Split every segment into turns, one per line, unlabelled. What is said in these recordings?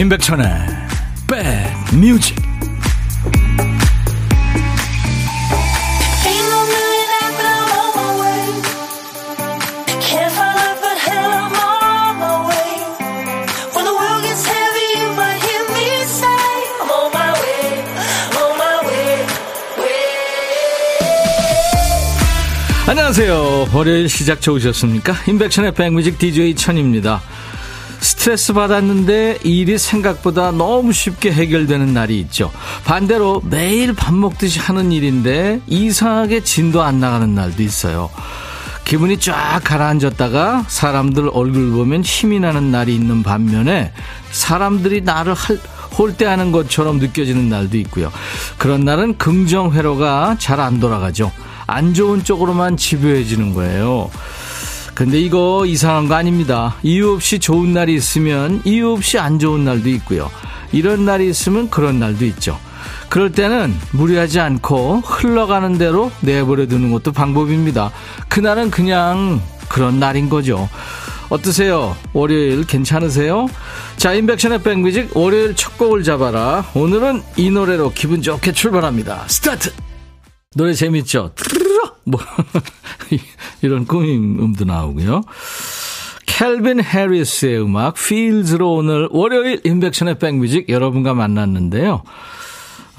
임백천의 백뮤직 안녕하세요. 월요일 시작 좋으셨습니까? 임백천의 백뮤직 DJ 천입니다. 스트레스 받았는데 일이 생각보다 너무 쉽게 해결되는 날이 있죠. 반대로 매일 밥 먹듯이 하는 일인데 이상하게 진도 안 나가는 날도 있어요. 기분이 쫙 가라앉았다가 사람들 얼굴 보면 힘이 나는 날이 있는 반면에 사람들이 나를 홀대하는 것처럼 느껴지는 날도 있고요. 그런 날은 긍정 회로가 잘 안 돌아가죠. 안 좋은 쪽으로만 집요해지는 거예요. 근데 이거 이상한 거 아닙니다. 이유 없이 좋은 날이 있으면 이유 없이 안 좋은 날도 있고요. 이런 날이 있으면 그런 날도 있죠. 그럴 때는 무리하지 않고 흘러가는 대로 내버려 두는 것도 방법입니다. 그날은 그냥 그런 날인 거죠. 어떠세요? 월요일 괜찮으세요? 자, 임백천의 백뮤직 월요일 첫 곡을 잡아라. 오늘은 이 노래로 기분 좋게 출발합니다. 스타트! 노래 재밌죠? 뭐 이런 꾸밈 음도 나오고요. 켈빈 해리스의 음악 Feels로 오늘 월요일 인백션의 백뮤직 여러분과 만났는데요.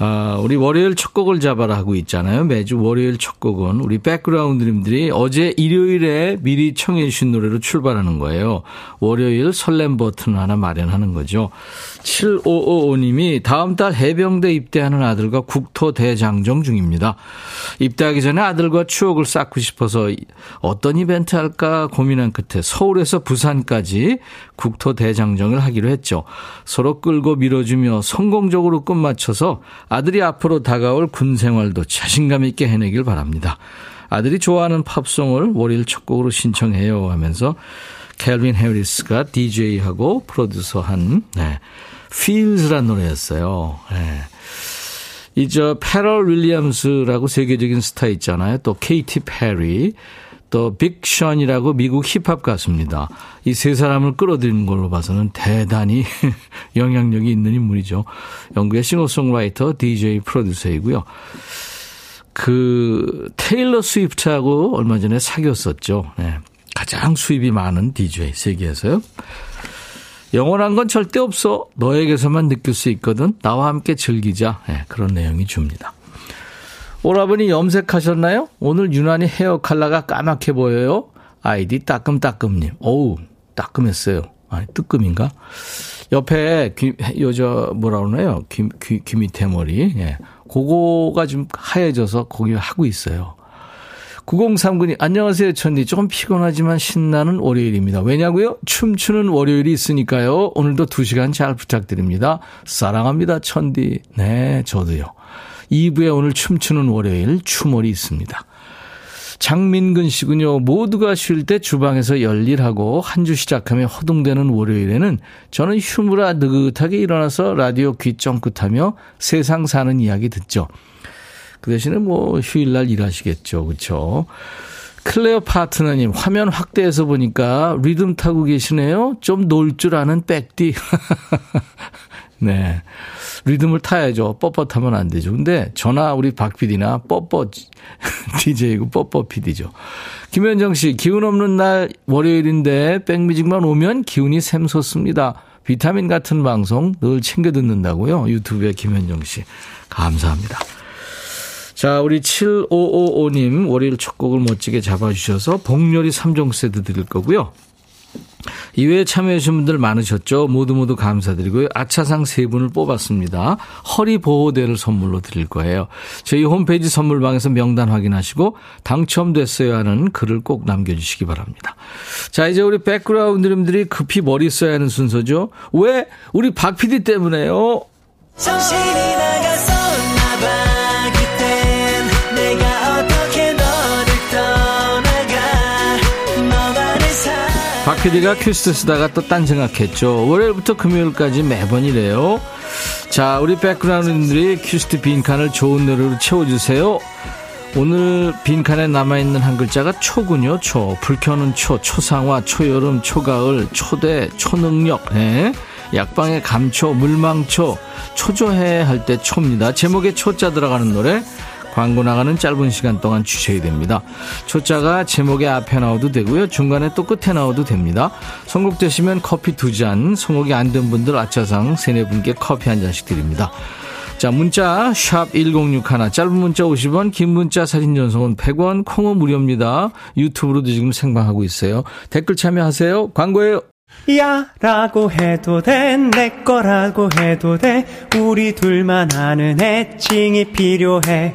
아, 우리 월요일 첫 곡을 잡아라 하고 있잖아요. 매주 월요일 첫 곡은 우리 백그라운드님들이 어제 일요일에 미리 청해 주신 노래로 출발하는 거예요. 월요일 설렘 버튼 하나 마련하는 거죠. 7555님이 다음 달 해병대 입대하는 아들과 국토 대장정 중입니다. 입대하기 전에 아들과 추억을 쌓고 싶어서 어떤 이벤트 할까 고민한 끝에 서울에서 부산까지 국토 대장정을 하기로 했죠. 서로 끌고 밀어주며 성공적으로 끝마쳐서 아들이 앞으로 다가올 군 생활도 자신감 있게 해내길 바랍니다. 아들이 좋아하는 팝송을 월요일 첫 곡으로 신청해요 하면서 캘빈 해리스가 DJ하고 프로듀서한 네, Feels란 노래였어요. 네. 이저 패럴 윌리엄스라고 세계적인 스타 있잖아요. 또 케이티 페리, 또 빅션이라고 미국 힙합 가수입니다. 이 세 사람을 끌어들이는 걸로 봐서는 대단히 영향력이 있는 인물이죠. 영국의 싱어송라이터, DJ 프로듀서이고요. 그 테일러 스위프트하고 얼마 전에 사귀었었죠. 네. 가장 수입이 많은 DJ 세계에서요. 영원한 건 절대 없어. 너에게서만 느낄 수 있거든. 나와 함께 즐기자. 네, 그런 내용이 줍니다. 오라버니 염색하셨나요? 오늘 유난히 헤어 컬러가 까맣게 보여요. 아이디 따끔따끔님. 어우, 따끔했어요. 아니, 뜨끔인가? 옆에 귀, 요저, 뭐라 그러나요? 귀, 귀, 귀 밑에 머리. 예. 그거가 좀 하얘져서 거기 하고 있어요. 9039님, 안녕하세요, 천디. 조금 피곤하지만 신나는 월요일입니다. 왜냐고요? 춤추는 월요일이 있으니까요. 오늘도 2시간 잘 부탁드립니다. 사랑합니다, 천디. 네, 저도요. 2부에 오늘 춤추는 월요일 춤월이 있습니다. 장민근 씨군요. 모두가 쉴 때 주방에서 열일하고 한 주 시작하며 허둥대는 월요일에는 저는 휴무라 느긋하게 일어나서 라디오 귀 쫑긋하며 세상 사는 이야기 듣죠. 그 대신에 뭐 휴일날 일하시겠죠. 그렇죠? 클레어 파트너님 화면 확대해서 보니까 리듬 타고 계시네요. 좀 놀 줄 아는 백디. 네. 리듬을 타야죠. 뻣뻣하면 안 되죠. 근데 전화 우리 박 PD나 뻣뻣 DJ고 뻣뻣 PD죠. 김현정 씨, 기운 없는 날 월요일인데 백뮤직만 오면 기운이 샘솟습니다. 비타민 같은 방송 늘 챙겨 듣는다고요. 유튜브에 김현정 씨. 감사합니다. 자, 우리 7555님 월요일 첫 곡을 멋지게 잡아주셔서 복렬이 3종 세트 드릴 거고요. 이외에 참여해주신 분들 많으셨죠? 모두 모두 감사드리고요. 아차상 세 분을 뽑았습니다. 허리보호대를 선물로 드릴 거예요. 저희 홈페이지 선물방에서 명단 확인하시고 당첨됐어야 하는 글을 꼭 남겨주시기 바랍니다. 자, 이제 우리 백그라운드님들이 급히 머리 써야 하는 순서죠. 왜? 우리 박 PD 때문에요. 정신이 나갔었나 PD가 퀴즈 쓰다가 또 딴 생각했죠. 월요일부터 금요일까지 매번 이래요. 자, 우리 백그라운드들이 퀴즈 빈칸을 좋은 노래로 채워주세요. 오늘 빈칸에 남아있는 한 글자가 초군요, 초. 불 켜는 초, 초상화, 초여름, 초가을, 초대, 초능력. 네. 약방의 감초, 물망초, 초조해 할 때 초입니다. 제목에 초자 들어가는 노래 광고 나가는 짧은 시간 동안 주셔야 됩니다. 초자가 제목의 앞에 나와도 되고요. 중간에 또 끝에 나와도 됩니다. 선곡되시면 커피 두 잔, 선곡이 안 된 분들 아차상 세네 분께 커피 한 잔씩 드립니다. 자, 문자 샵 1061, 짧은 문자 50원, 긴 문자 사진 전송은 100원, 콩은 무료입니다. 유튜브로도 지금 생방하고 있어요. 댓글 참여하세요. 광고예요.
야 라고 해도 돼 내 거라고 해도 돼 우리 둘만 아는 애칭이 필요해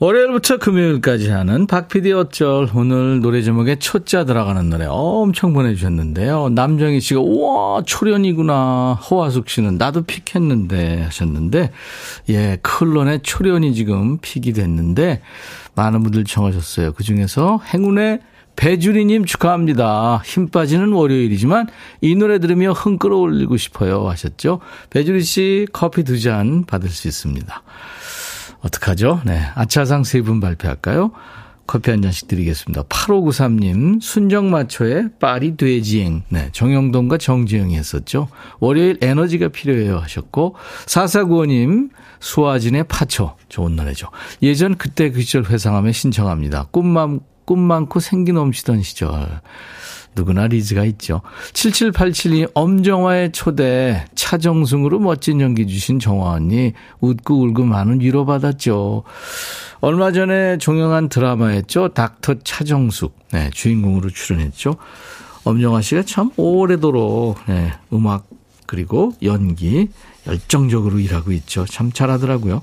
월요일부터 금요일까지 하는 박PD 어쩔 오늘 노래 제목에 초자 들어가는 노래 엄청 보내주셨는데요. 남정희 씨가 우와 초련이구나 허화숙 씨는 나도 픽했는데 하셨는데 예 클론의 초련이 지금 픽이 됐는데 많은 분들 청하셨어요. 그중에서 행운의 배주리님 축하합니다. 힘 빠지는 월요일이지만 이 노래 들으며 흥 끌어올리고 싶어요 하셨죠. 배주리 씨 커피 두 잔 받을 수 있습니다. 어떡하죠? 네. 아차상 세 분 발표할까요? 커피 한 잔씩 드리겠습니다. 8593님, 순정마초의 파리 돼지행. 네. 정영동과 정지영이 했었죠. 월요일 에너지가 필요해요 하셨고, 4495님, 수아진의 파초. 좋은 노래죠. 예전 그때 그 시절 회상하며 신청합니다. 꿈만, 꿈 많고 생기 넘치던 시절. 누구나 리즈가 있죠. 7787이 엄정화의 초대 차정승으로 멋진 연기 주신 정화 언니 웃고 울고 많은 위로받았죠. 얼마 전에 종영한 드라마였죠. 닥터 차정숙 네, 주인공으로 출연했죠. 엄정화 씨가 참 오래도록 네, 음악 그리고 연기 열정적으로 일하고 있죠. 참 잘하더라고요.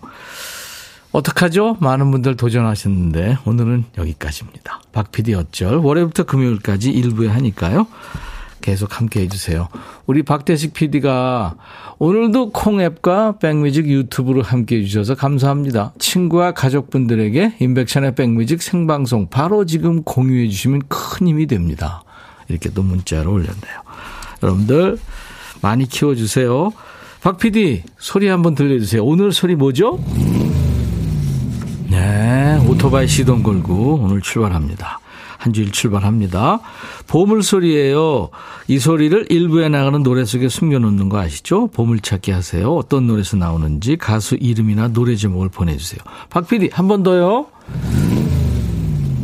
어떡하죠? 많은 분들 도전하셨는데 오늘은 여기까지입니다. 박PD 어쩔 월요일부터 금요일까지 일부에 하니까요. 계속 함께 해주세요. 우리 박대식 PD가 오늘도 콩앱과 백뮤직 유튜브로 함께 해주셔서 감사합니다. 친구와 가족분들에게 인백션의 백뮤직 생방송 바로 지금 공유해 주시면 큰 힘이 됩니다. 이렇게 또 문자로 올렸네요. 여러분들 많이 키워주세요. 박 PD 소리 한번 들려주세요. 오늘 소리 뭐죠? 네, 오토바이 시동 걸고 오늘 출발합니다. 한 주일 출발합니다. 보물소리예요. 이 소리를 일부에 나가는 노래 속에 숨겨놓는 거 아시죠? 보물찾기 하세요. 어떤 노래에서 나오는지 가수 이름이나 노래 제목을 보내주세요. 박 PD 한 번 더요.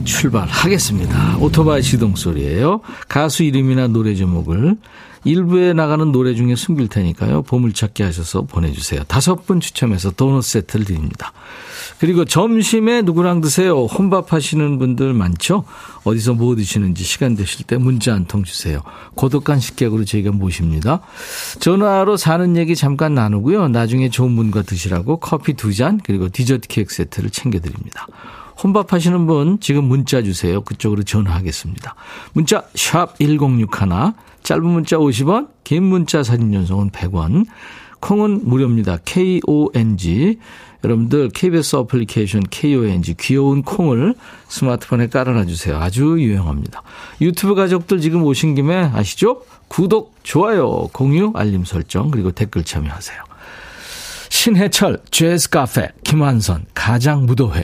출발하겠습니다. 오토바이 시동 소리예요. 가수 이름이나 노래 제목을 일부에 나가는 노래 중에 숨길 테니까요. 보물찾기 하셔서 보내주세요. 다섯 분 추첨해서 도넛 세트를 드립니다. 그리고 점심에 누구랑 드세요? 혼밥 하시는 분들 많죠? 어디서 뭐 드시는지 시간 되실 때 문자 한 통 주세요. 고독한 식객으로 저희가 모십니다. 전화로 사는 얘기 잠깐 나누고요. 나중에 좋은 분과 드시라고 커피 두 잔 그리고 디저트 케이크 세트를 챙겨드립니다. 혼밥 하시는 분 지금 문자 주세요. 그쪽으로 전화하겠습니다. 문자 샵 1061, 짧은 문자 50원, 긴 문자 사진 연속은 100원, 콩은 무료입니다. KONG 여러분들 KBS 어플리케이션 KONG 귀여운 콩을 스마트폰에 깔아놔 주세요. 아주 유용합니다. 유튜브 가족들 지금 오신 김에 아시죠? 구독, 좋아요, 공유, 알림 설정 그리고 댓글 참여하세요. 신해철, 재즈 카페, 김완선, 가장 무도회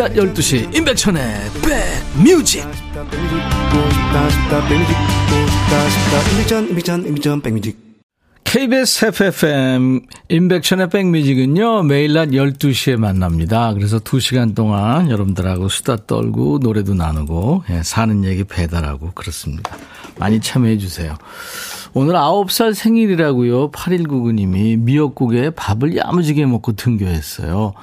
낮 12시 임백천의 백뮤직 KBS FFM 임백천의 백뮤직은요 매일 낮 12시에 만납니다. 그래서 2시간 동안 여러분들하고 수다 떨고 노래도 나누고 예, 사는 얘기 배달하고 그렇습니다. 많이 참여해 주세요. 오늘 9살 생일이라고요. 8199님이 미역국에 밥을 야무지게 먹고 등교했어요.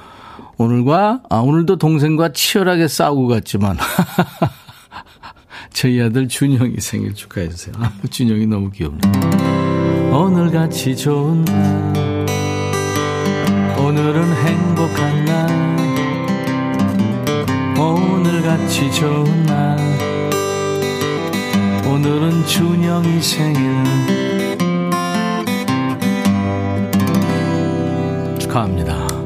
오늘과, 아, 오늘도 동생과 치열하게 싸우고 갔지만. 저희 아들 준영이 생일 축하해주세요. 아, 준영이 너무 귀엽네. 오늘같이 좋은 날, 오늘은 행복한 날, 오늘같이 좋은 날, 오늘은 준영이 생일. 축하합니다.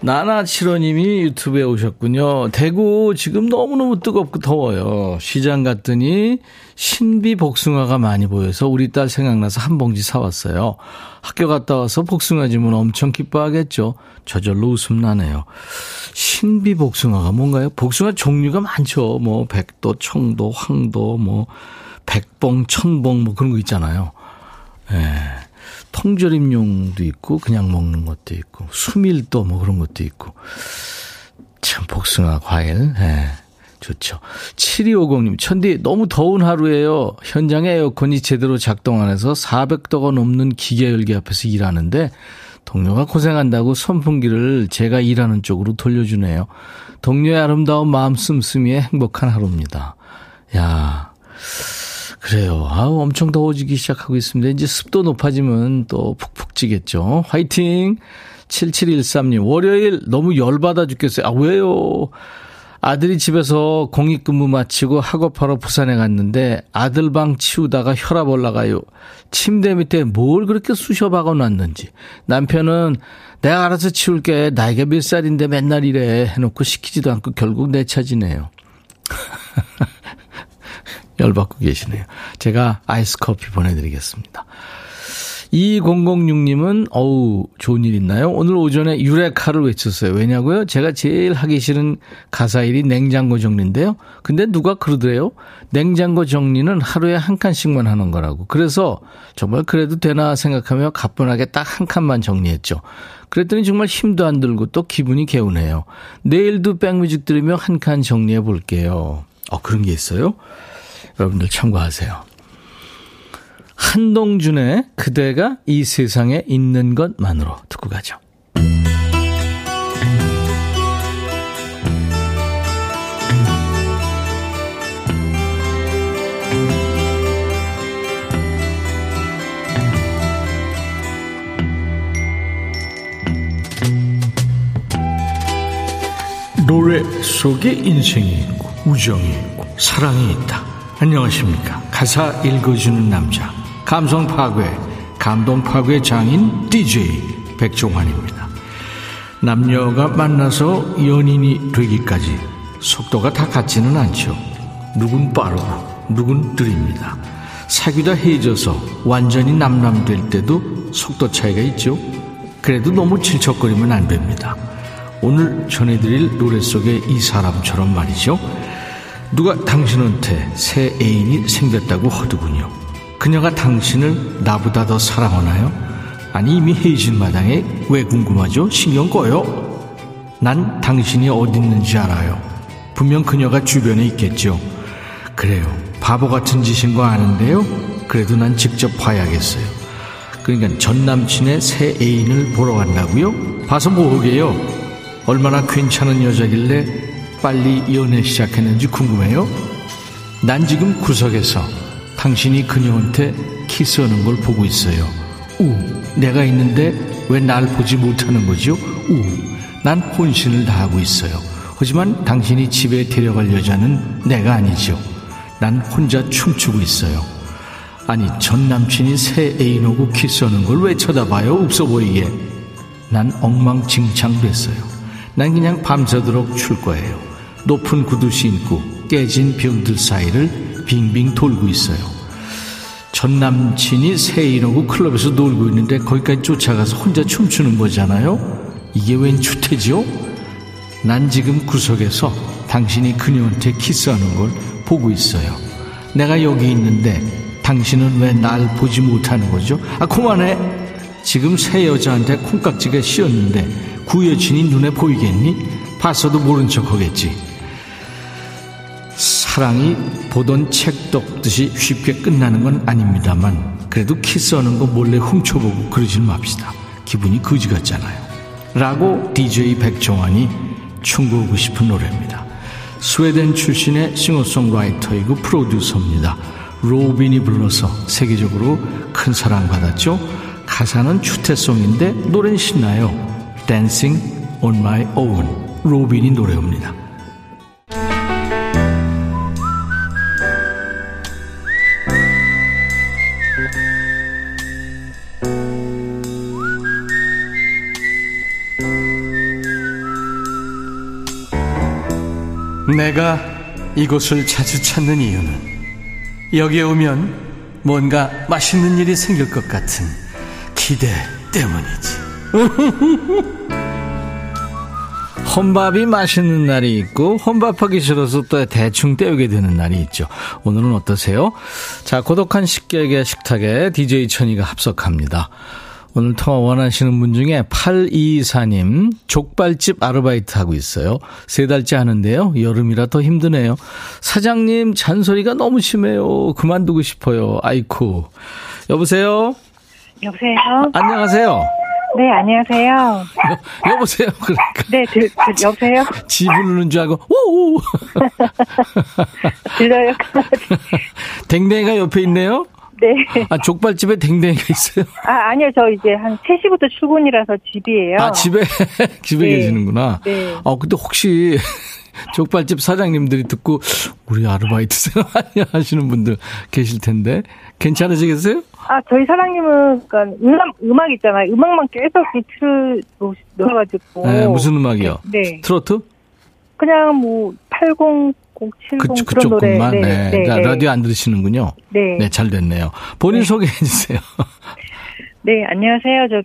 나나칠호님이 유튜브에 오셨군요. 대구 지금 너무너무 뜨겁고 더워요. 시장 갔더니 신비 복숭아가 많이 보여서 우리 딸 생각나서 한 봉지 사왔어요. 학교 갔다 와서 복숭아 주면 엄청 기뻐하겠죠. 저절로 웃음 나네요. 신비 복숭아가 뭔가요? 복숭아 종류가 많죠. 뭐 백도, 청도, 황도, 뭐 백봉, 천봉 뭐 그런 거 있잖아요. 예. 통조림용도 있고 그냥 먹는 것도 있고 수밀도 뭐 그런 것도 있고 참 복숭아 과일 예. 좋죠. 7250님, 천디, 너무 더운 하루에요. 현장에 에어컨이 제대로 작동 안 해서 400도가 넘는 기계 열기 앞에서 일하는데, 동료가 고생한다고 선풍기를 제가 일하는 쪽으로 돌려주네요. 동료의 아름다운 마음 씀씀이의 행복한 하루입니다. 야 그래요. 아우, 엄청 더워지기 시작하고 있습니다. 이제 습도 높아지면 또 푹푹 찌겠죠. 화이팅! 7713님, 월요일 너무 열받아 죽겠어요. 아, 왜요? 아들이 집에서 공익근무 마치고 학업하러 부산에 갔는데 아들 방 치우다가 혈압 올라가요. 침대 밑에 뭘 그렇게 쑤셔 박아 놨는지. 남편은 내가 알아서 치울게. 나이가 몇 살인데 맨날 이래. 해놓고 시키지도 않고 결국 내 차지네요. 열받고 계시네요. 제가 아이스 커피 보내드리겠습니다. 2006님은, 어우, 좋은 일 있나요? 오늘 오전에 유레카를 외쳤어요. 왜냐고요? 제가 제일 하기 싫은 가사 일이 냉장고 정리인데요. 근데 누가 그러더래요? 냉장고 정리는 하루에 한 칸씩만 하는 거라고. 그래서 정말 그래도 되나 생각하며 가뿐하게 딱 한 칸만 정리했죠. 그랬더니 정말 힘도 안 들고 또 기분이 개운해요. 내일도 백뮤직 들으며 한 칸 정리해 볼게요. 어, 그런 게 있어요? 여러분들 참고하세요. 한동준의 그대가 이 세상에 있는 것만으로 듣고 가죠. 노래 속에 인생이 있고 우정이 있고 사랑이 있다. 안녕하십니까. 가사 읽어주는 남자. 감성 파괴, 감동 파괴 장인 DJ 백종환입니다. 남녀가 만나서 연인이 되기까지 속도가 다 같지는 않죠. 누군 빠르고 누군 느립니다. 사귀다 헤어져서 완전히 남남 될 때도 속도 차이가 있죠. 그래도 너무 질척거리면 안 됩니다. 오늘 전해드릴 노래 속의 이 사람처럼 말이죠. 누가 당신한테 새 애인이 생겼다고 하더군요. 그녀가 당신을 나보다 더 사랑하나요? 아니 이미 헤어진 마당에 왜 궁금하죠? 신경 꺼요. 난 당신이 어디 있는지 알아요. 분명 그녀가 주변에 있겠죠. 그래요. 바보 같은 짓인 거 아는데요. 그래도 난 직접 봐야겠어요. 그러니까 전 남친의 새 애인을 보러 간다고요? 봐서 뭐하게요? 얼마나 괜찮은 여자길래 빨리 연애 시작했는지 궁금해요? 난 지금 구석에서 당신이 그녀한테 키스하는 걸 보고 있어요. 우, 내가 있는데 왜 날 보지 못하는 거죠? 우, 난 혼신을 다하고 있어요. 하지만 당신이 집에 데려갈 여자는 내가 아니죠. 난 혼자 춤추고 있어요. 아니, 전 남친이 새 애인하고 키스하는 걸 왜 쳐다봐요? 없어 보이게. 난 엉망진창 됐어요. 난 그냥 밤새도록 출 거예요. 높은 구두 신고 깨진 병들 사이를 빙빙 돌고 있어요. 전 남친이 새이러고 클럽에서 놀고 있는데 거기까지 쫓아가서 혼자 춤추는 거잖아요. 이게 웬 주태지요? 난 지금 구석에서 당신이 그녀한테 키스하는 걸 보고 있어요. 내가 여기 있는데 당신은 왜 날 보지 못하는 거죠? 아, 그만해. 지금 새 여자한테 콩깍지가 씌었는데 구 여친이 눈에 보이겠니? 봤어도 모른 척 하겠지. 사랑이 보던 책 덮듯이 쉽게 끝나는 건 아닙니다만 그래도 키스하는 거 몰래 훔쳐보고 그러지는 맙시다. 기분이 거지 같잖아요. 라고 DJ 백종환이 충고하고 싶은 노래입니다. 스웨덴 출신의 싱어송라이터이고 프로듀서입니다. 로빈이 불러서 세계적으로 큰 사랑받았죠. 가사는 추태송인데 노래는 신나요. Dancing on my own. 로빈이 노래입니다. 내가 이곳을 자주 찾는 이유는 여기에 오면 뭔가 맛있는 일이 생길 것 같은 기대 때문이지. 혼밥이 맛있는 날이 있고 혼밥하기 싫어서 또 대충 때우게 되는 날이 있죠. 오늘은 어떠세요? 자, 고독한 식객의 식탁에 DJ 천이가 합석합니다. 오늘 통화 원하시는 분 중에 8224님 족발집 아르바이트 하고 있어요. 세 달째 하는데요. 여름이라 더 힘드네요. 사장님 잔소리가 너무 심해요. 그만두고 싶어요. 아이쿠. 여보세요?
여보세요?
안녕하세요.
네, 안녕하세요.
여, 보세요 그러니까.
네, 들, 들, 여보세요?
지 부르는 줄 알고, 오우!
들려요?
댕댕이가 옆에 있네요?
네.
아, 족발집에 댕댕이가 있어요?
아, 아니요. 저 이제 한 3시부터 출근이라서 집이에요.
아, 집에, 집에
네.
계시는구나.
네.
아, 근데 혹시 족발집 사장님들이 듣고 우리 아르바이트 생활 아니야 하시는 분들 계실 텐데 괜찮으시겠어요?
아, 저희 사장님은, 그니까, 음악, 음악 있잖아요. 음악만 계속 비트를 넣어가지고.
네, 무슨 음악이요?
네.
트로트?
그냥 뭐, 80, 70,
그,
그런 노래.
것만. 네.
네,
그러니까
네.
라디오 안 들으시는군요.
네.
네, 잘 됐네요. 본인 소개해 주세요.
네, 안녕하세요. 저,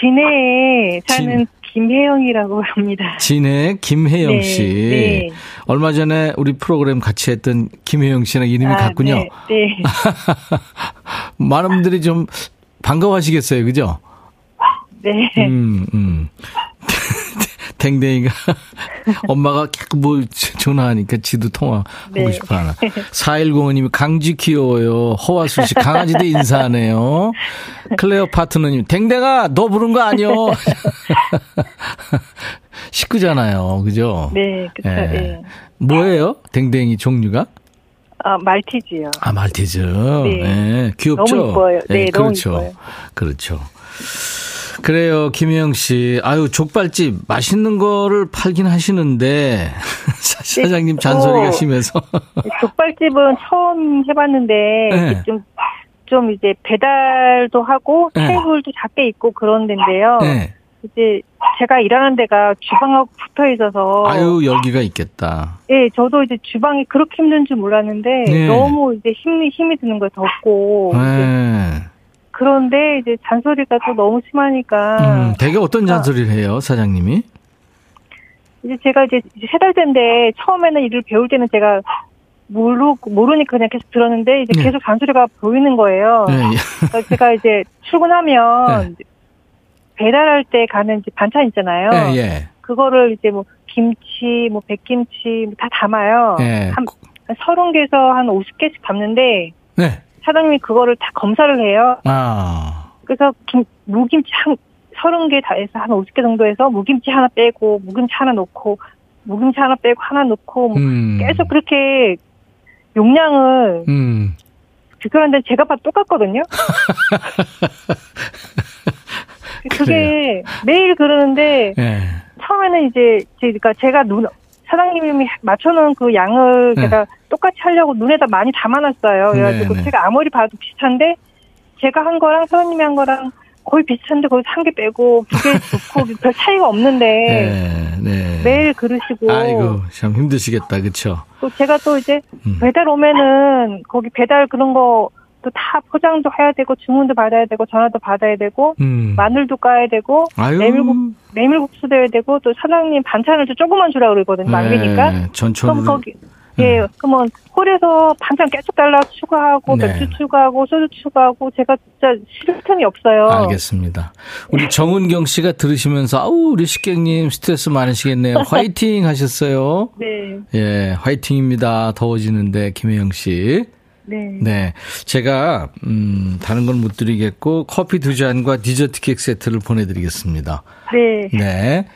진해에 사는
진.
김혜영이라고 합니다.
진해 김혜영
네,
씨.
네.
얼마 전에 우리 프로그램 같이 했던 김혜영 씨랑 이름이
아,
같군요.
네. 네.
많은 분들이 좀 반가워하시겠어요. 그죠?
네.
음, 음. 댕댕이가 엄마가 자꾸 뭐 전화하니까 지도 통화하고
네.
싶어 하나. 4105님이 강지 귀여워요. 허화수 씨 강아지도 인사하네요. 클레어 파트너님 댕댕아 너 부른 거 아니요. 식구잖아요. 그죠?
네, 그쵸,
예.
네.
뭐예요? 댕댕이 종류가?
아, 말티즈요.
아, 말티즈.
네.
네. 귀엽죠?
너무 이뻐요. 네, 너무
그렇죠.
이뻐요.
그렇죠. 그래요, 김혜영 씨. 아유, 족발집 맛있는 거를 팔긴 하시는데 사- 사장님 잔소리가
어.
심해서.
족발집은 처음 해봤는데
네.
좀, 좀 이제 배달도 하고
네.
테이블도 작게 있고 그런 데인데요.
네.
이제 제가 일하는 데가 주방하고 붙어 있어서
아유, 열기가 있겠다.
예, 저도 이제 주방이 그렇게 힘든 줄 몰랐는데
네.
너무 이제 힘이 힘이 드는 거예요. 덥고
네.
그런데 이제 잔소리가 또 너무 심하니까
음, 되게 어떤 잔소리를 해요, 사장님이?
이제 제가 이제 세 달째인데 처음에는 일을 배울 때는 제가 모르 모르니까 그냥 계속 들었는데 이제
네.
계속 잔소리가 보이는 거예요.
네.
그러니까 제가 이제 출근하면 배달할 때 가는 이제 반찬 있잖아요.
예, 예.
그거를 이제 뭐 김치, 뭐 백김치 다 담아요.
예.
한, 한 30개에서 한 50개씩 담는데
네.
사장님이 그거를 다 검사를 해요.
아.
그래서 김, 무김치 한 30개 다 해서 한 50개 정도 해서 무김치 하나 빼고 무김치 하나 넣고 무김치 하나 빼고 하나 넣고 뭐
음.
계속 그렇게 용량을
음.
비교하는데 제가 봐도 똑같거든요. 그게 매일 그러는데
예.
처음에는 이제 제가 제가 눈 사장님이 맞춰놓은 그 양을
네.
제가 똑같이 하려고 눈에다 많이 담아놨어요. 그래가지고
네, 네.
제가 아무리 봐도 비슷한데 제가 한 거랑 사장님이 한 거랑 거의 비슷한데 거기서 한 개 빼고 두개 넣고 별 차이가 없는데
네. 네.
매일 그러시고
아이고, 참 힘드시겠다. 그쵸?
또 제가 또 이제
음.
배달 오면은 거기 배달 그런 거 또 다 포장도 해야 되고 주문도 받아야 되고 전화도 받아야 되고
음.
마늘도 까야 되고
아유.
메밀국 메밀국수 돼야 되고 또 사장님 반찬을 좀 조금만 주라 그러거든요 많으니까
네, 전천후.
그럼 거기 예 그러면 홀에서 반찬 계속 달라 추가하고
네.
맥주 추가하고 소주 추가하고 제가 진짜 싫을 틈이 없어요.
알겠습니다. 우리 정은경 씨가 들으시면서 아우 우리 식객님 스트레스 많으시겠네요. 화이팅 하셨어요.
네.
예, 화이팅입니다. 더워지는데 김혜영 씨.
네.
네. 제가, 음, 다른 건 못 드리겠고, 커피 두 잔과 디저트 케이크 세트를 보내드리겠습니다.
네.
네.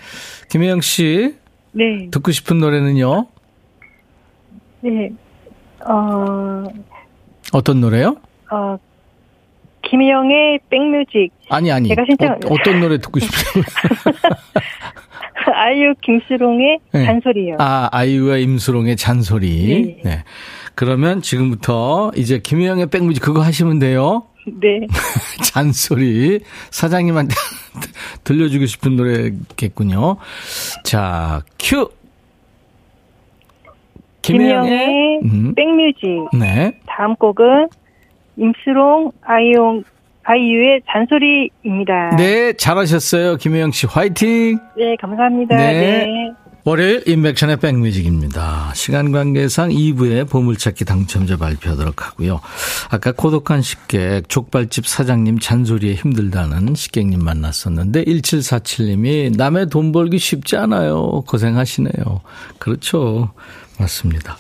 김혜영 씨.
네.
듣고 싶은 노래는요?
네. 어,
어떤 노래요?
어, 김희영의 백뮤직.
아니, 아니.
제가 신청-
어, 떤 노래 듣고 싶어요?
아이유 김수롱의
네.
잔소리요.
아, 아이유와 임수롱의 잔소리.
네.
네. 그러면 지금부터 이제 김혜영의 백뮤직 그거 하시면 돼요.
네.
잔소리. 사장님한테 들려주고 싶은 노래겠군요. 자, 큐!
김희영의
음.
백뮤직.
네.
다음 곡은 임수롱 아이용 아이유의 잔소리입니다.
네, 잘하셨어요. 김혜영 씨, 화이팅!
네, 감사합니다.
네.
네.
월요일 인백션의 백뮤직입니다. 시간 관계상 2부에 보물찾기 당첨자 발표하도록 하고요. 아까 고독한 식객 족발집 사장님 잔소리에 힘들다는 식객님 만났었는데 1747님이 남의 돈 벌기 쉽지 않아요. 고생하시네요. 그렇죠. 맞습니다.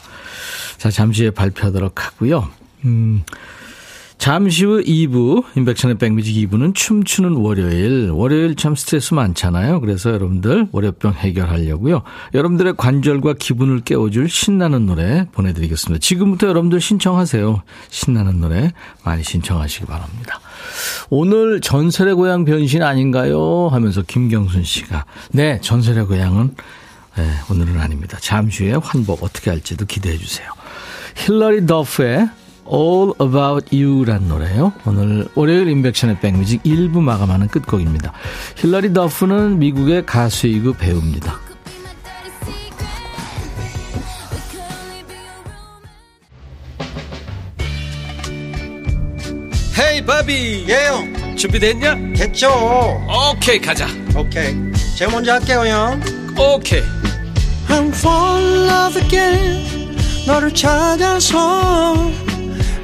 자, 잠시 후에 발표하도록 하고요. 음, 잠시 후 2부, 인백션의 백뮤직 2부는 춤추는 월요일. 월요일 참 스트레스 많잖아요. 그래서 여러분들 월요병 해결하려고요. 여러분들의 관절과 기분을 깨워줄 신나는 노래 보내드리겠습니다. 지금부터 여러분들 신청하세요. 신나는 노래 많이 신청하시기 바랍니다. 오늘 전설의 고향 변신 아닌가요? 하면서 김경순 씨가. 네, 전설의 고향은 네, 오늘은 아닙니다. 잠시 후에 환복 어떻게 할지도 기대해 주세요. 힐러리 더프의 All About You란 노래요. 오늘 월요일 임백천의 백뮤직 1부 마감하는 끝곡입니다. 힐러리 더프는 미국의 가수이고 배우입니다. Hey 바비
예영
준비됐냐?
됐죠
오케이 가자
오케이 제가 먼저 할게요 형
오케이
I'm fall in love again 너를 찾아서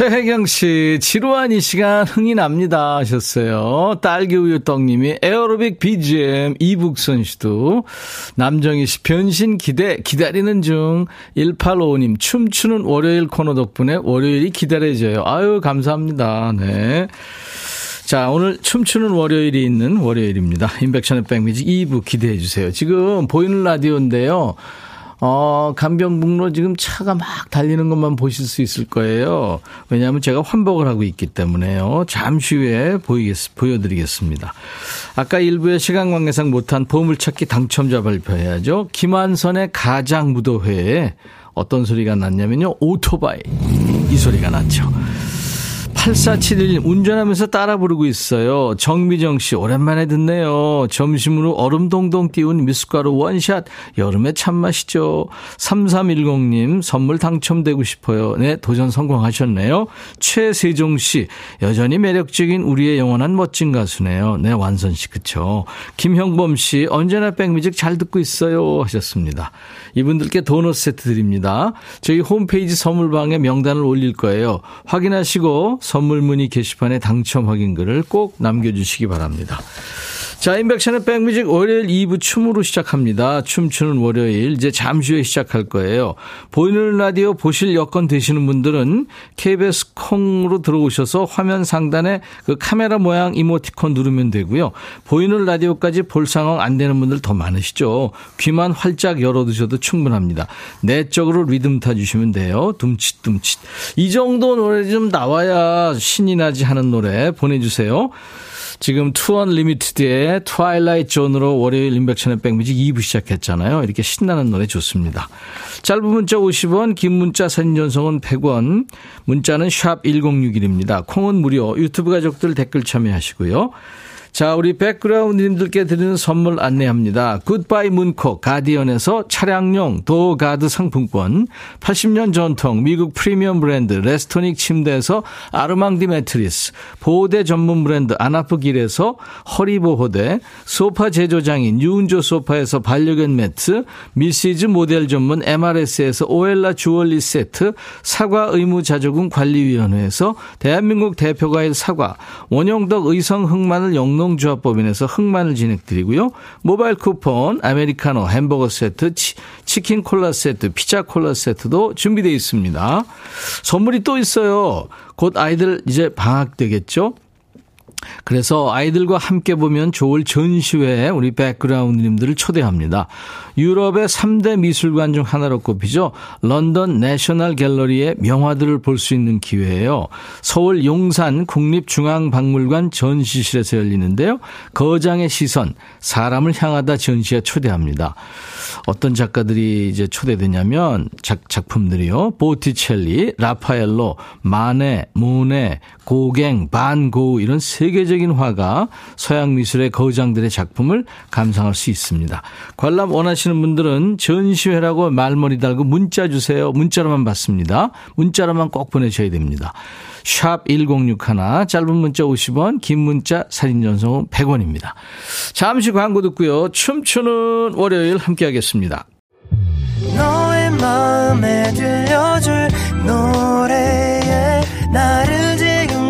최혜경 씨, 지루한 이 시간 흥이 납니다 하셨어요. 딸기 우유 떡님이 에어로빅 BGM 이북선 씨도 남정희 씨 변신 기대 기다리는 중 1855님 춤추는 월요일 코너 덕분에 월요일이 기다려져요. 아유 감사합니다. 네. 자, 오늘 춤추는 월요일이 있는 월요일입니다. 인백션의 백뮤직 2부 기대해 주세요. 지금 보이는 라디오인데요. 어, 강변북로 지금 차가 막 달리는 것만 보실 수 있을 거예요. 왜냐하면 제가 환복을 하고 있기 때문에요. 잠시 후에 보이겠, 보여드리겠습니다. 아까 일부에 시간 관계상 못한 보물찾기 당첨자 발표해야죠. 김한선의 가장 무도회에 어떤 소리가 났냐면요. 오토바이. 이 소리가 났죠. 8471 운전하면서 따라 부르고 있어요. 정미정 씨 오랜만에 듣네요. 점심으로 얼음 동동 띄운 미숫가루 원샷 여름에 참 맛이죠. 3310님 선물 당첨되고 싶어요. 네 도전 성공하셨네요. 최세종 씨 여전히 매력적인 우리의 영원한 멋진 가수네요. 네 완선 씨 그쵸. 김형범 씨 언제나 백뮤직 잘 듣고 있어요 하셨습니다. 이분들께 도넛 세트 드립니다. 저희 홈페이지 선물방에 명단을 올릴 거예요. 확인하시고 선물 문의 게시판에 당첨 확인글을 꼭 남겨주시기 바랍니다. 자, 인백션의 백뮤직 월요일 2부 춤으로 시작합니다. 춤추는 월요일 이제 잠시 후에 시작할 거예요. 보이는 라디오 보실 여건 되시는 분들은 KBS 콩으로 들어오셔서 화면 상단에 그 카메라 모양 이모티콘 누르면 되고요. 보이는 라디오까지 볼 상황 안 되는 분들 더 많으시죠. 귀만 활짝 열어두셔도 충분합니다. 내적으로 리듬 타주시면 돼요. 둠칫둠칫. 이 정도 노래 좀 나와야 신이 나지 하는 노래 보내주세요. 지금 2 Unlimited의 Twilight Zone으로 월요일 임백천의 백뮤직 2부 시작했잖아요. 이렇게 신나는 노래 좋습니다. 짧은 문자 50원, 긴 문자 사진 전송은 100원, 문자는 샵 1061입니다. 콩은 무료, 유튜브 가족들 댓글 참여하시고요. 자, 우리 백그라운드님들께 드리는 선물 안내합니다. 굿바이 문콕 가디언에서 차량용 도어가드 상품권, 80년 전통 미국 프리미엄 브랜드 레스토닉 침대에서 아르망디 매트리스, 보호대 전문 브랜드 아나프길에서 허리보호대, 소파 제조장인 유운조 소파에서 반려견 매트, 미시즈 모델 전문 MRS에서 오엘라 주얼리 세트, 사과 의무 자조금 관리위원회에서 대한민국 대표과일 사과, 원영덕 의성 흑마늘 영농 조합법인에서 흑마늘 진행드리고요. 모바일 쿠폰, 아메리카노, 햄버거 세트, 치, 치킨 콜라 세트, 피자 콜라 세트도 준비되어 있습니다. 선물이 또 있어요. 곧 아이들 이제 방학 되겠죠? 그래서 아이들과 함께 보면 좋을 전시회에 우리 백그라운드님들을 초대합니다. 유럽의 3대 미술관 중 하나로 꼽히죠. 런던 내셔널 갤러리의 명화들을 볼 수 있는 기회예요. 서울 용산 국립중앙박물관 전시실에서 열리는데요. 거장의 시선, 사람을 향하다 전시에 초대합니다. 어떤 작가들이 이제 초대되냐면 작, 작품들이요. 보티첼리, 라파엘로, 마네, 모네, 고갱, 반고 이런 세 계적인 화가 서양 미술의 거장들의 작품을 감상할 수 있습니다. 관람 원하시는 분들은 전시회라고 말머리 달고 문자 주세요. 문자로만 받습니다. 문자로만 꼭 보내셔야 됩니다. 샵 1061, 짧은 문자 50원, 긴 문자 사진 전송은 100원입니다. 잠시 광고 듣고요. 춤추는 월요일 함께 하겠습니다. 마음에 들려줄 노래에 나를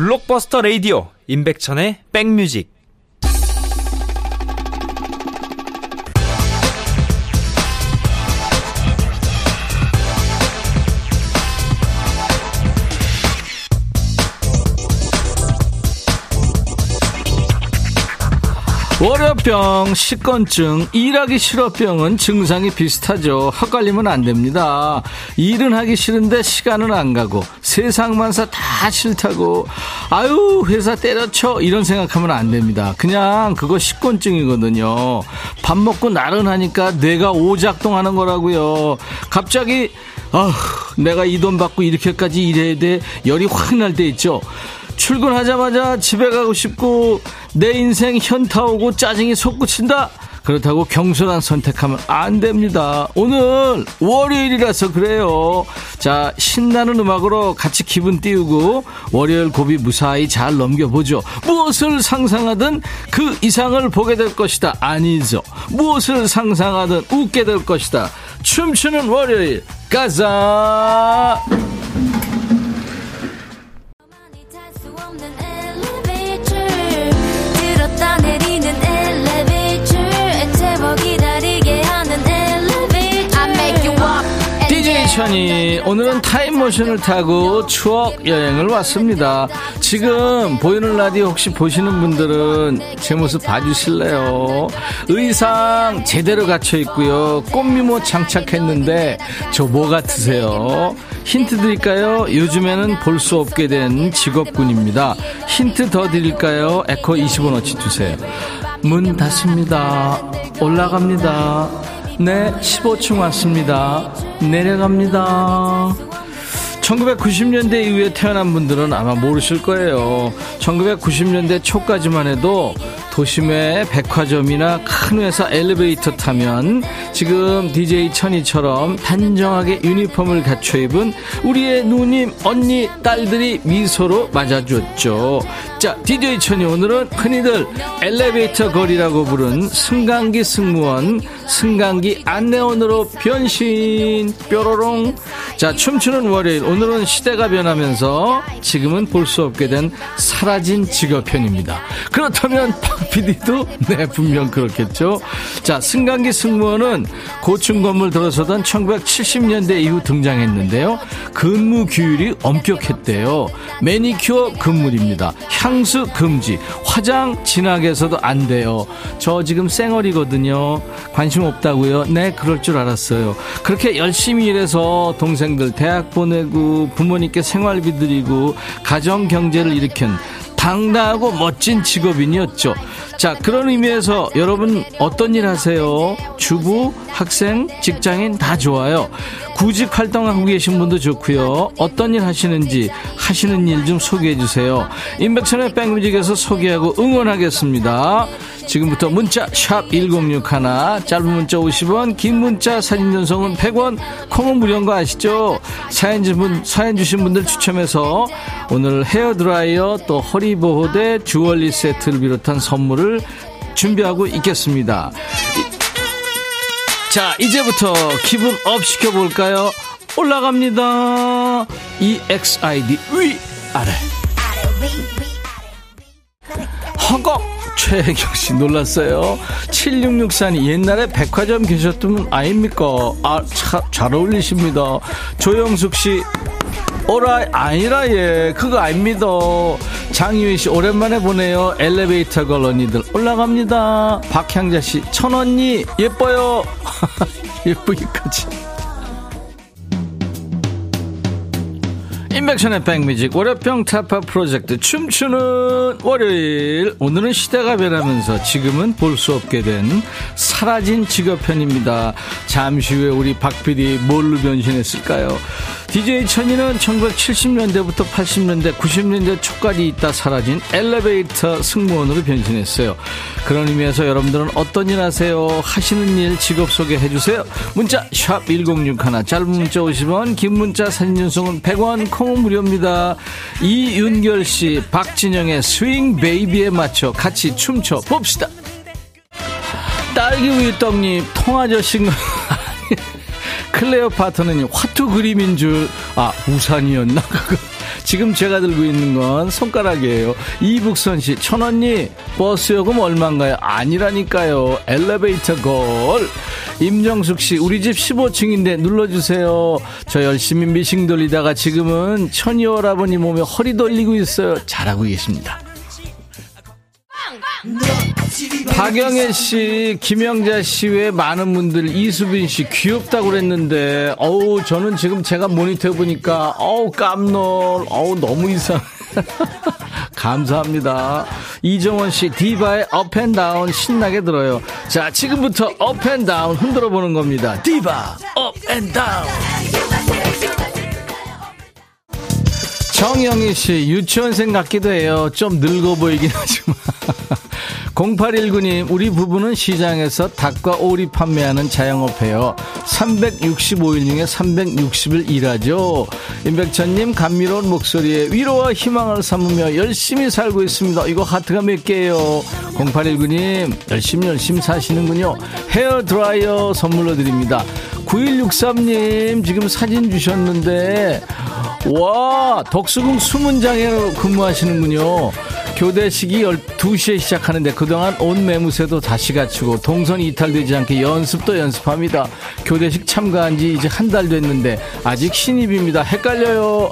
블록버스터 레이디오 임백천의 백뮤직
월요병, 식건증, 일하기 싫어병은 증상이 비슷하죠. 헛갈리면 안 됩니다. 일은 하기 싫은데 시간은 안 가고 세상만 사 다 싫다고 아유 회사 때려쳐 이런 생각하면 안 됩니다. 그냥 그거 식건증이거든요. 밥 먹고 나른하니까 뇌가 오작동하는 거라고요. 갑자기 아 내가 이 돈 받고 이렇게까지 일해야 돼 열이 확 날 때 있죠. 출근하자마자 집에 가고 싶고 내 인생 현타 오고 짜증이 솟구친다. 그렇다고 경솔한 선택하면 안 됩니다. 오늘 월요일이라서 그래요. 자, 신나는 음악으로 같이 기분 띄우고 월요일 고비 무사히 잘 넘겨보죠. 무엇을 상상하든 그 이상을 보게 될 것이다. 아니죠. 무엇을 상상하든 웃게 될 것이다. 춤추는 월요일, 가자! 천이 오늘은 타임머신을 타고 추억 여행을 왔습니다. 지금 보이는 라디오 혹시 보시는 분들은 제 모습 봐주실래요? 의상 제대로 갖춰 있고요. 꽃미모 장착했는데 저 뭐 같으세요? 힌트 드릴까요? 요즘에는 볼 수 없게 된 직업군입니다. 힌트 더 드릴까요? 에코 20원어치 주세요. 문 닫습니다. 올라갑니다. 네, 15층 왔습니다. 내려갑니다. 1990년대 이후에 태어난 분들은 아마 모르실 거예요. 1990년대 초까지만 해도 도심의 백화점이나 큰 회사 엘리베이터 타면 지금 DJ 천이처럼 단정하게 유니폼을 갖춰 입은 우리의 누님, 언니, 딸들이 미소로 맞아줬죠. 자, DJ 천이 오늘은 흔히들 엘리베이터 거리라고 부른 승강기 승무원, 승강기 안내원으로 변신, 뾰로롱. 자, 춤추는 월요일. 오늘은 시대가 변하면서 지금은 볼 수 없게 된 사라진 직업편입니다. 그렇다면 박 PD도 네, 분명 그렇겠죠. 자, 승강기 승무원은 고층 건물 들어서던 1970년대 이후 등장했는데요. 근무 규율이 엄격했대요. 매니큐어 금물입니다. 향수 금지, 화장 진하게 해서도 안 돼요. 저 지금 쌩얼이거든요. 관심 없다고요? 네, 그럴 줄 알았어요. 그렇게 열심히 일해서 동생들 대학 보내고 부모님께 생활비 드리고 가정 경제를 일으킨 당당하고 멋진 직업인이었죠. 자, 그런 의미에서 여러분 어떤 일 하세요? 주부, 학생, 직장인 다 좋아요. 구직 활동하고 계신 분도 좋고요. 어떤 일 하시는지 하시는 일 좀 소개해 주세요. 인백천의 백뮤직에서 소개하고 응원하겠습니다. 지금부터 문자 샵 1061, 짧은 문자 50원, 긴 문자 사진 전송은 100원, 콩은 무료인 거 아시죠? 사연 주신, 사연 주신 분들 추첨해서 오늘 헤어드라이어 또 허리보호대 주얼리 세트를 비롯한 선물을 준비하고 있겠습니다. 자, 이제부터 기분 up 시켜볼까요? 올라갑니다. EXID 위, 아래. 허걱! 최혜경 씨 놀랐어요. 7664님 옛날에 백화점 계셨던 분 아닙니까? 아, 차, 잘 어울리십니다. 조영숙 씨 오라 아니라 예. 그거 아닙니다. 장유희 씨 오랜만에 보네요. 엘리베이터 걸 언니들 올라갑니다. 박향자 씨 천언니 예뻐요. 예쁘기까지 인백션의 백뮤직 월요병 타파 프로젝트 춤추는 월요일 오늘은 시대가 변하면서 지금은 볼 수 없게 된 사라진 직업 편입니다 잠시 후에 우리 박PD 뭘로 변신했을까요 DJ 천이는 1970년대부터 80년대, 90년대 초까지 있다 사라진 엘리베이터 승무원으로 변신했어요. 그런 의미에서 여러분들은 어떤 일 하세요? 하시는 일 직업 소개해 주세요. 문자 1061, 짧은 문자 50원, 긴 문자 사진 전송은 100원, 콩은 무료입니다. 이윤결 씨, 박진영의 스윙 베이비에 맞춰 같이 춤춰 봅시다. 딸기 우유 떡잎 통아저씨가 클레오파트는 화투 그림인 줄, 아, 우산이었나? 지금 제가 들고 있는 건 손가락이에요. 이북선 씨, 천원니, 버스 요금 얼마인가요? 아니라니까요. 엘리베이터 걸. 임정숙 씨, 우리 집 15층인데 눌러주세요. 저 열심히 미싱 돌리다가 지금은 천이 오라버니 몸에 허리 돌리고 있어요. 잘하고 계십니다. 박영애 씨, 김영자 씨 외 많은 분들 이수빈 씨 귀엽다고 그랬는데 어우 저는 지금 제가 모니터 보니까 어우 깜놀 어우 너무 이상 감사합니다. 이정원 씨 디바의 Up and Down 신나게 들어요. 자 지금부터 Up and Down 흔들어 보는 겁니다. 디바 Up and Down 정영희 씨 유치원생 같기도 해요. 좀 늙어 보이긴 하지만 0819님, 우리 부부는 시장에서 닭과 오리 판매하는 자영업해요. 365일 중에 360일 일하죠. 임백천님, 감미로운 목소리에 위로와 희망을 삼으며 열심히 살고 있습니다. 이거 하트가 몇 개예요? 0819님, 열심히 열심히 사시는군요. 헤어 드라이어 선물로 드립니다. 9163님, 지금 사진 주셨는데, 와, 덕수궁 수문장에 근무하시는군요. 교대식이 12시에 시작하는데 그동안 온 매무새도 다시 갖추고 동선 이탈되지 않게 연습도 연습합니다. 교대식 참가한 지 이제 한 달 됐는데 아직 신입입니다. 헷갈려요.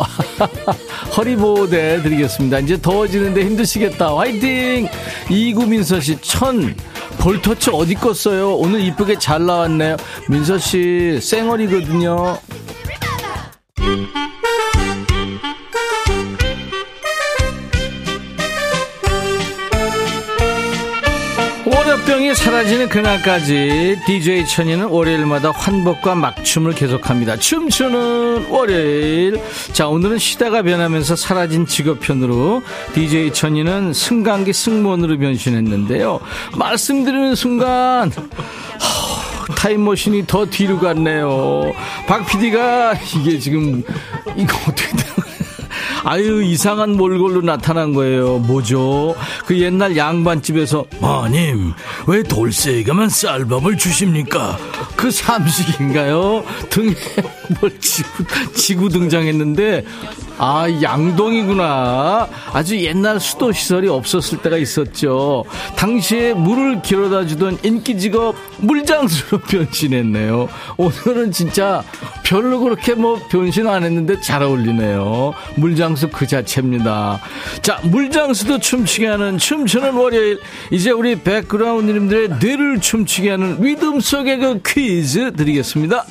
허리보호대 드리겠습니다. 이제 더워지는데 힘드시겠다. 화이팅! 이구민서 씨, 천. 볼터치 어디 껐어요? 오늘 이쁘게 잘 나왔네요. 민서 씨, 쌩얼이거든요. 월요병이 사라지는 그날까지 DJ 천이는 월요일마다 환복과 막춤을 계속합니다. 춤추는 월요일. 자, 오늘은 시대가 변하면서 사라진 직업편으로 DJ 천이는 승강기 승무원으로 변신했는데요. 말씀드리는 순간 타임머신이 더 뒤로 갔네요. 박 PD가 이게 지금 이거 어떻게 된 아유, 이상한 몰골로 나타난 거예요. 뭐죠? 그 옛날 양반집에서, 마님, 왜 돌쇠에게만 쌀밥을 주십니까? 그 삼식인가요? 등에 뭘 지구, 지구 등장했는데, 아, 양동이구나. 아주 옛날 수도 시설이 없었을 때가 있었죠. 당시에 물을 길어다 주던 인기 직업 물장수로 변신했네요. 오늘은 진짜 별로 그렇게 뭐 변신 안 했는데 잘 어울리네요. 물장수 그 자체입니다. 자, 물장수도 춤추게 하는 춤추는 월요일. 이제 우리 백그라운드님들의 뇌를 춤추게 하는 리듬 속의 그 퀴즈 드리겠습니다.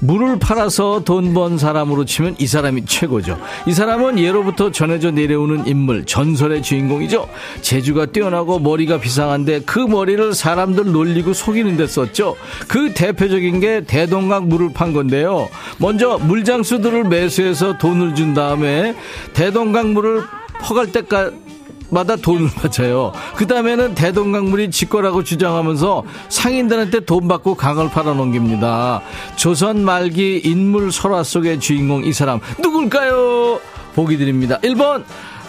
물을 팔아서 돈 번 사람으로 치면 이 사람이 최고죠. 이 사람은 예로부터 전해져 내려오는 인물, 전설의 주인공이죠. 재주가 뛰어나고 머리가 비상한데 그 머리를 사람들 놀리고 속이는 데 썼죠. 그 대표적인 게 대동강 물을 판 건데요. 먼저 물장수들을 매수해서 돈을 준 다음에 대동강 물을 퍼갈 때까지 마다 돈을 받아요. 그 다음에는 대동강물이 지 거라고 주장하면서 상인들한테 돈 받고 강을 팔아넘깁니다. 조선 말기 인물 설화 속의 주인공 이 사람 누굴까요? 보기 드립니다. 1번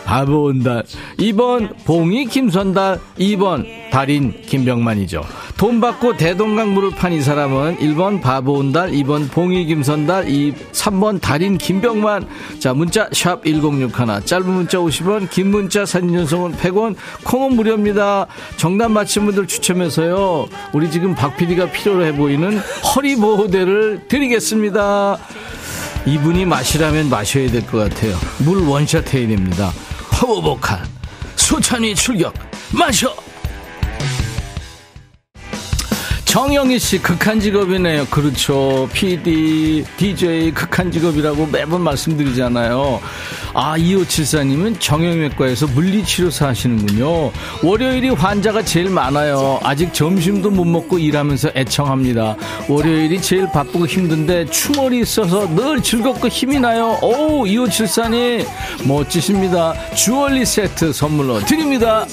바보 온달. 2번 봉이 김선달 2번 달인 김병만이죠. 돈 받고 대동강 물을 판 이 사람은 1번 바보 온달 2번 봉이 김선달 2, 3번 달인 김병만. 자 문자 샵 1061 짧은 문자 50원 긴 문자 사진 전송은 100원. 콩은 무료입니다. 정답 맞힌 분들 추첨해서요. 우리 지금 박 PD가 필요로 해 보이는 허리 보호대를 드리겠습니다. 이분이 마시라면 마셔야 될 것 같아요. 물 원샷 해야 됩니다 파워보컬 소찬휘 출격 마셔 정영희 씨 극한 직업이네요. 그렇죠. PD, DJ 극한 직업이라고 매번 말씀드리잖아요. 아, 2574님은 정형외과에서 물리치료사 하시는군요. 월요일이 환자가 제일 많아요. 아직 점심도 못 먹고 일하면서 애청합니다. 월요일이 제일 바쁘고 힘든데 추월이 있어서 늘 즐겁고 힘이 나요. 오, 2574님, 멋지십니다. 주얼리 세트 선물로 드립니다.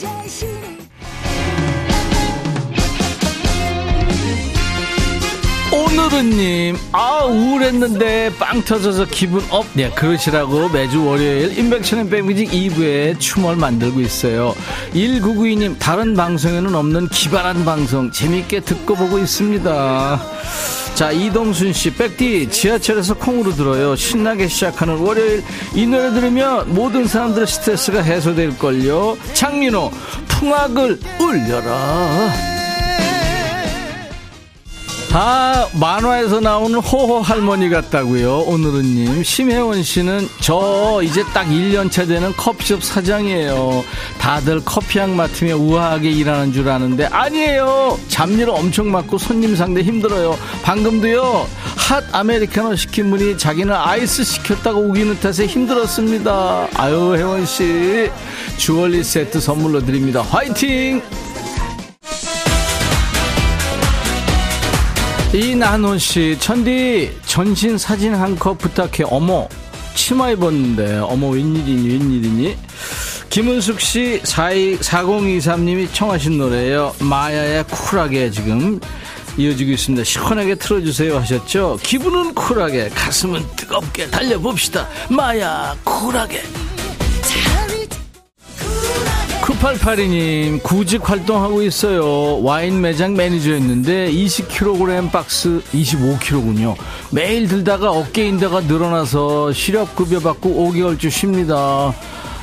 오늘은님, 아, 우울했는데 빵 터져서 기분 up. 네, 그러시라고 매주 월요일 인백션의 백뮤직 2부에 추월을 만들고 있어요. 1992님, 다른 방송에는 없는 기발한 방송 재밌게 듣고 보고 있습니다. 자, 이동순 씨, 백디, 지하철에서 콩으로 들어요. 신나게 시작하는 월요일. 이 노래 들으면 모든 사람들의 스트레스가 해소될걸요. 장민호, 풍악을 울려라. 아, 만화에서 나오는 호호 할머니 같다고요. 오늘은님. 심혜원 씨는 저 이제 딱 1년차 되는 커피숍 사장이에요. 다들 커피향 맡으며 우아하게 일하는 줄 아는데 아니에요. 잡일 엄청 맡고 손님 상대 힘들어요. 방금도요. 핫 아메리카노 시킨 분이 자기는 아이스 시켰다고 우기는 탓에 힘들었습니다. 아유, 혜원 씨. 주얼리 세트 선물로 드립니다. 화이팅! 이나노 씨, 천디 전신 사진 한 컷 부탁해. 어머, 치마 입었는데, 어머 웬일이니 웬일이니? 김은숙 씨, 4023님이 청하신 노래예요. 마야의 쿨하게 지금 이어지고 있습니다. 시원하게 틀어주세요 하셨죠? 기분은 쿨하게, 가슴은 뜨겁게 달려봅시다. 마야 쿨하게. 9882님, 구직 활동하고 있어요. 와인 매장 매니저였는데 20kg 박스 25kg군요. 매일 들다가 어깨 인대가 늘어나서 시력급여 받고 5개월째 쉽니다.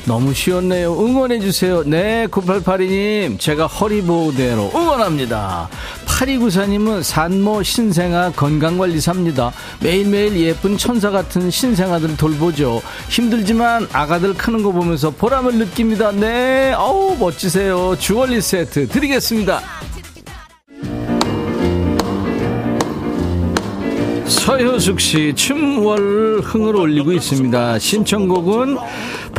너무 쉬웠네요. 응원해주세요. 네, 9882님. 제가 허리보호대로 응원합니다. 8294님은 산모 신생아 건강관리사입니다. 매일매일 예쁜 천사 같은 신생아들 돌보죠. 힘들지만 아가들 크는 거 보면서 보람을 느낍니다. 네, 어우, 멋지세요. 주얼리 세트 드리겠습니다. 서효숙 씨 춤월 흥을 올리고 있습니다. 신청곡은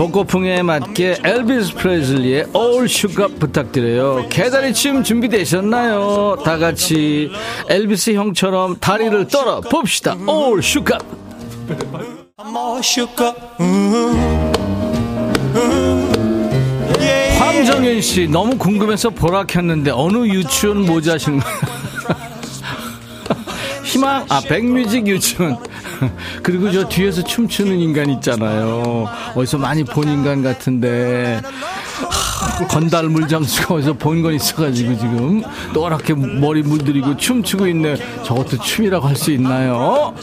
벚꽃풍에 맞게 엘비스 프레슬리의 All Shook Up 부탁드려요. 개다리춤 준비되셨나요? 다 같이 엘비스 형처럼 다리를 떨어 봅시다. All Shook Up. 황정현 씨 너무 궁금해서 보라 켰는데 어느 유치원 모자신가요? 희망 아 백뮤직 유치원 그리고 저 뒤에서 춤추는 인간 있잖아요. 어디서 많이 본 인간 같은데. 건달 물장수가 어디서 본 건 있어가지고 지금 노랗게 머리 물들이고 춤추고 있네. 저것도 춤이라고 할 수 있나요?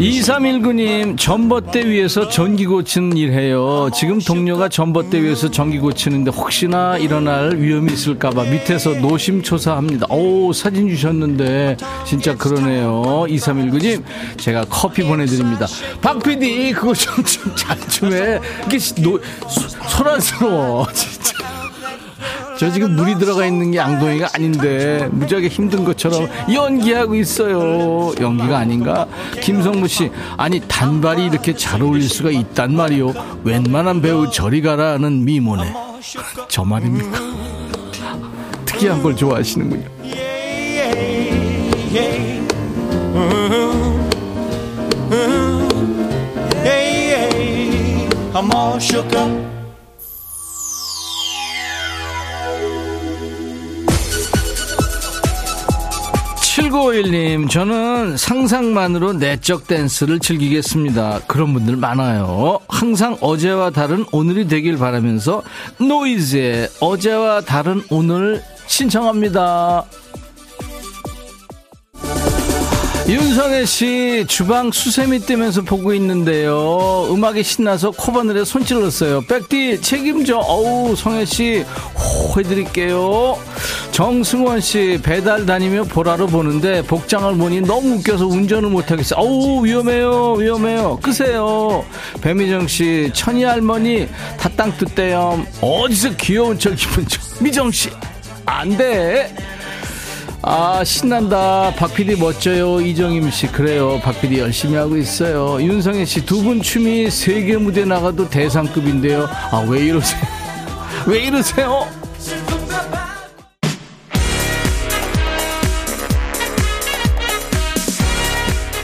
2319님, 전봇대 위에서 전기 고치는 일 해요. 지금 동료가 전봇대 위에서 전기 고치는데 혹시나 일어날 위험이 있을까봐 밑에서 노심초사합니다. 오, 사진 주셨는데, 진짜 그러네요. 2319님, 제가 커피 보내드립니다. 박 PD, 그거 좀, 좀, 잘좀 해. 이게 노, 소란스러워, 진짜. 저 지금 물이 들어가 있는 게 앙동이가 아닌데 무지하게 힘든 것처럼 연기하고 있어요. 연기가 아닌가? 김성무 씨, 아니 단발이 이렇게 잘 어울릴 수가 있단 말이요. 웬만한 배우 저리 가라는 미모네. 저 말입니까? 특이한 걸 좋아하시는군요. I'm all shook up. 7951님, 저는 상상만으로 내적 댄스를 즐기겠습니다. 그런 분들 많아요. 항상 어제와 다른 오늘이 되길 바라면서 노이즈의 어제와 다른 오늘 신청합니다. 윤성애 씨 주방 수세미 뜨면서 보고 있는데요. 음악이 신나서 코바늘에 손 찔렀어요. 백디 책임져. 어우 성애 씨 호 해드릴게요. 정승원 씨 배달 다니며 보라로 보는데 복장을 보니 너무 웃겨서 운전을 못하겠어. 어우 위험해요 위험해요. 끄세요. 배미정 씨 천희 할머니 다땅 뜯대요. 어디서 귀여운 척 기분 좀. 미정 씨 안 돼. 아 신난다. 박PD 멋져요. 이정임 씨. 그래요. 박PD 열심히 하고 있어요. 윤성애 씨두 분 춤이 세계 무대 나가도 대상급인데요. 아 왜 이러세요? 왜 이러세요?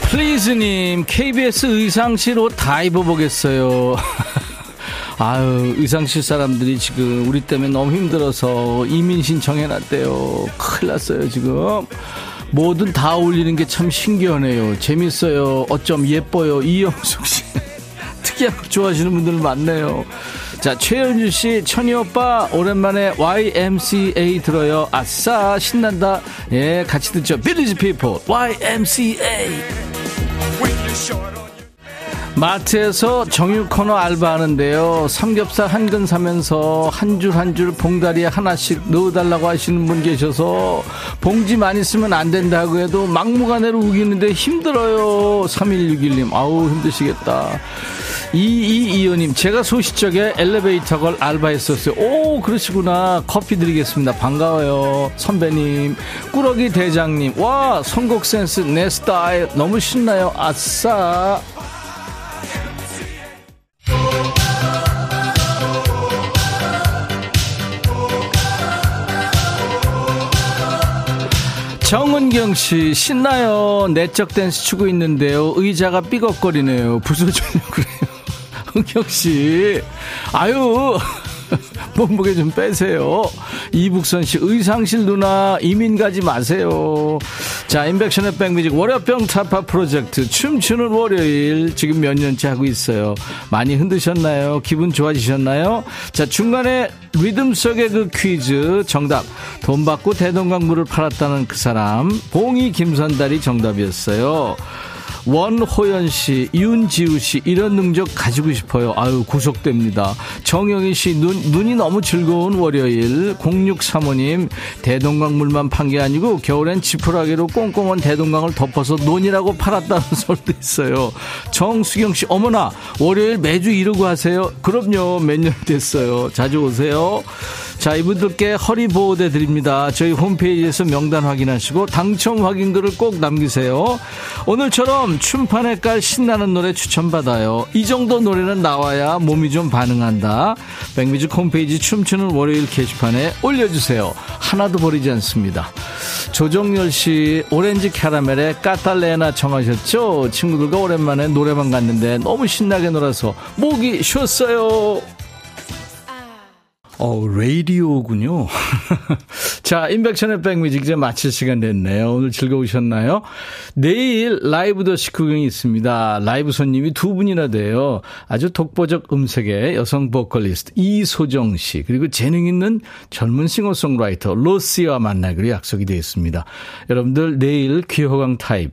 플리즈님 KBS 의상실 옷 다 입어보겠어요 아유, 의상실 사람들이 지금 우리 때문에 너무 힘들어서 이민 신청해놨대요. 큰일 났어요, 지금. 뭐든 다 어울리는 게 참 신기하네요. 재밌어요. 어쩜 예뻐요. 이영숙 씨. 특이한 거 좋아하시는 분들 많네요. 자, 최현주 씨, 천희 오빠, 오랜만에 YMCA 들어요. 아싸, 신난다. 예, 같이 듣죠. 빌리지 피포, YMCA. 마트에서 정육 코너 알바하는데요. 삼겹살 한 근 사면서 한 줄 한 줄 봉다리에 하나씩 넣어달라고 하시는 분 계셔서 봉지 많이 쓰면 안 된다고 해도 막무가내로 우기는데 힘들어요. 3161님, 아우, 힘드시겠다. 2225님, 제가 소시적에 엘리베이터 걸 알바했었어요. 오, 그러시구나. 커피 드리겠습니다. 반가워요. 선배님. 꾸러기 대장님, 와, 선곡 센스 내 스타일 너무 신나요. 아싸. 정은경 씨, 신나요. 내적 댄스 추고 있는데요. 의자가 삐걱거리네요. 부서지려고 그래요. 은경 씨, 아유. 몸무게 좀 빼세요. 이북선 씨, 의상실 누나, 이민 가지 마세요. 자, 인백션의 백뮤직 월요병 타파 프로젝트 춤추는 월요일 지금 몇 년째 하고 있어요. 많이 흔드셨나요? 기분 좋아지셨나요? 자, 중간에 리듬 속의 그 퀴즈 정답. 돈 받고 대동강물을 팔았다는 그 사람. 봉이 김선달이 정답이었어요. 원호연 씨, 윤지우 씨, 이런 능력 가지고 싶어요. 아유, 구속됩니다. 정영희 씨, 눈, 눈이 너무 즐거운 월요일. 0635님, 대동강 물만 판 게 아니고, 겨울엔 지푸라기로 꽁꽁한 대동강을 덮어서 논이라고 팔았다는 소리도 있어요. 정수경 씨, 어머나, 월요일 매주 이러고 하세요? 그럼요, 몇 년 됐어요. 자주 오세요. 자, 이분들께 허리 보호대 드립니다. 저희 홈페이지에서 명단 확인하시고 당첨 확인글을 꼭 남기세요. 오늘처럼 춤판에 깔 신나는 노래 추천받아요. 이 정도 노래는 나와야 몸이 좀 반응한다. 백뮤직 홈페이지 춤추는 월요일 게시판에 올려주세요. 하나도 버리지 않습니다. 조정열 씨, 오렌지 캐러멜에 까탈레나 청하셨죠? 친구들과 오랜만에 노래방 갔는데 너무 신나게 놀아서 목이 쉬었어요. 어, 라디오군요. 자, 인백션의 백뮤직 이제 마칠 시간 됐네요. 오늘 즐거우셨나요? 내일 라이브 더시 구경이 있습니다. 라이브 손님이 두 분이나 돼요. 아주 독보적 음색의 여성 보컬리스트 이소정 씨 그리고 재능 있는 젊은 싱어송라이터 로시와 만나기로 약속이 되어 있습니다. 여러분들 내일 귀호강 타입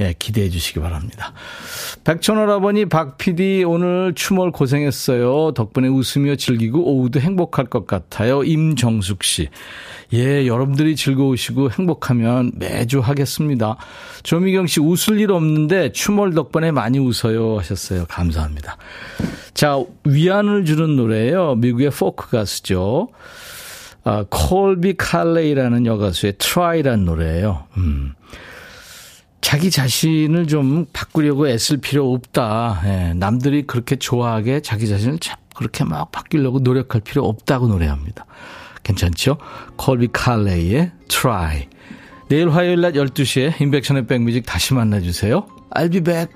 예, 기대해 주시기 바랍니다. 백천월아버니 박 PD 오늘 추몰 고생했어요. 덕분에 웃으며 즐기고 오후도 행복할 것 같아요. 임정숙 씨. 예, 여러분들이 즐거우시고 행복하면 매주 하겠습니다. 조미경 씨 웃을 일 없는데 추월 덕분에 많이 웃어요 하셨어요. 감사합니다. 자, 위안을 주는 노래예요. 미국의 포크 가수죠. 아, 콜비 칼레이라는 여가수의 Try라는 노래예요. 음. 자기 자신을 좀 바꾸려고 애쓸 필요 없다. 예, 남들이 그렇게 좋아하게 자기 자신을 그렇게 막 바뀌려고 노력할 필요 없다고 노래합니다. 괜찮죠? 콜비 칼레이의 Try. 내일 화요일 낮 12시에 인백션의 백뮤직 다시 만나주세요. I'll be back.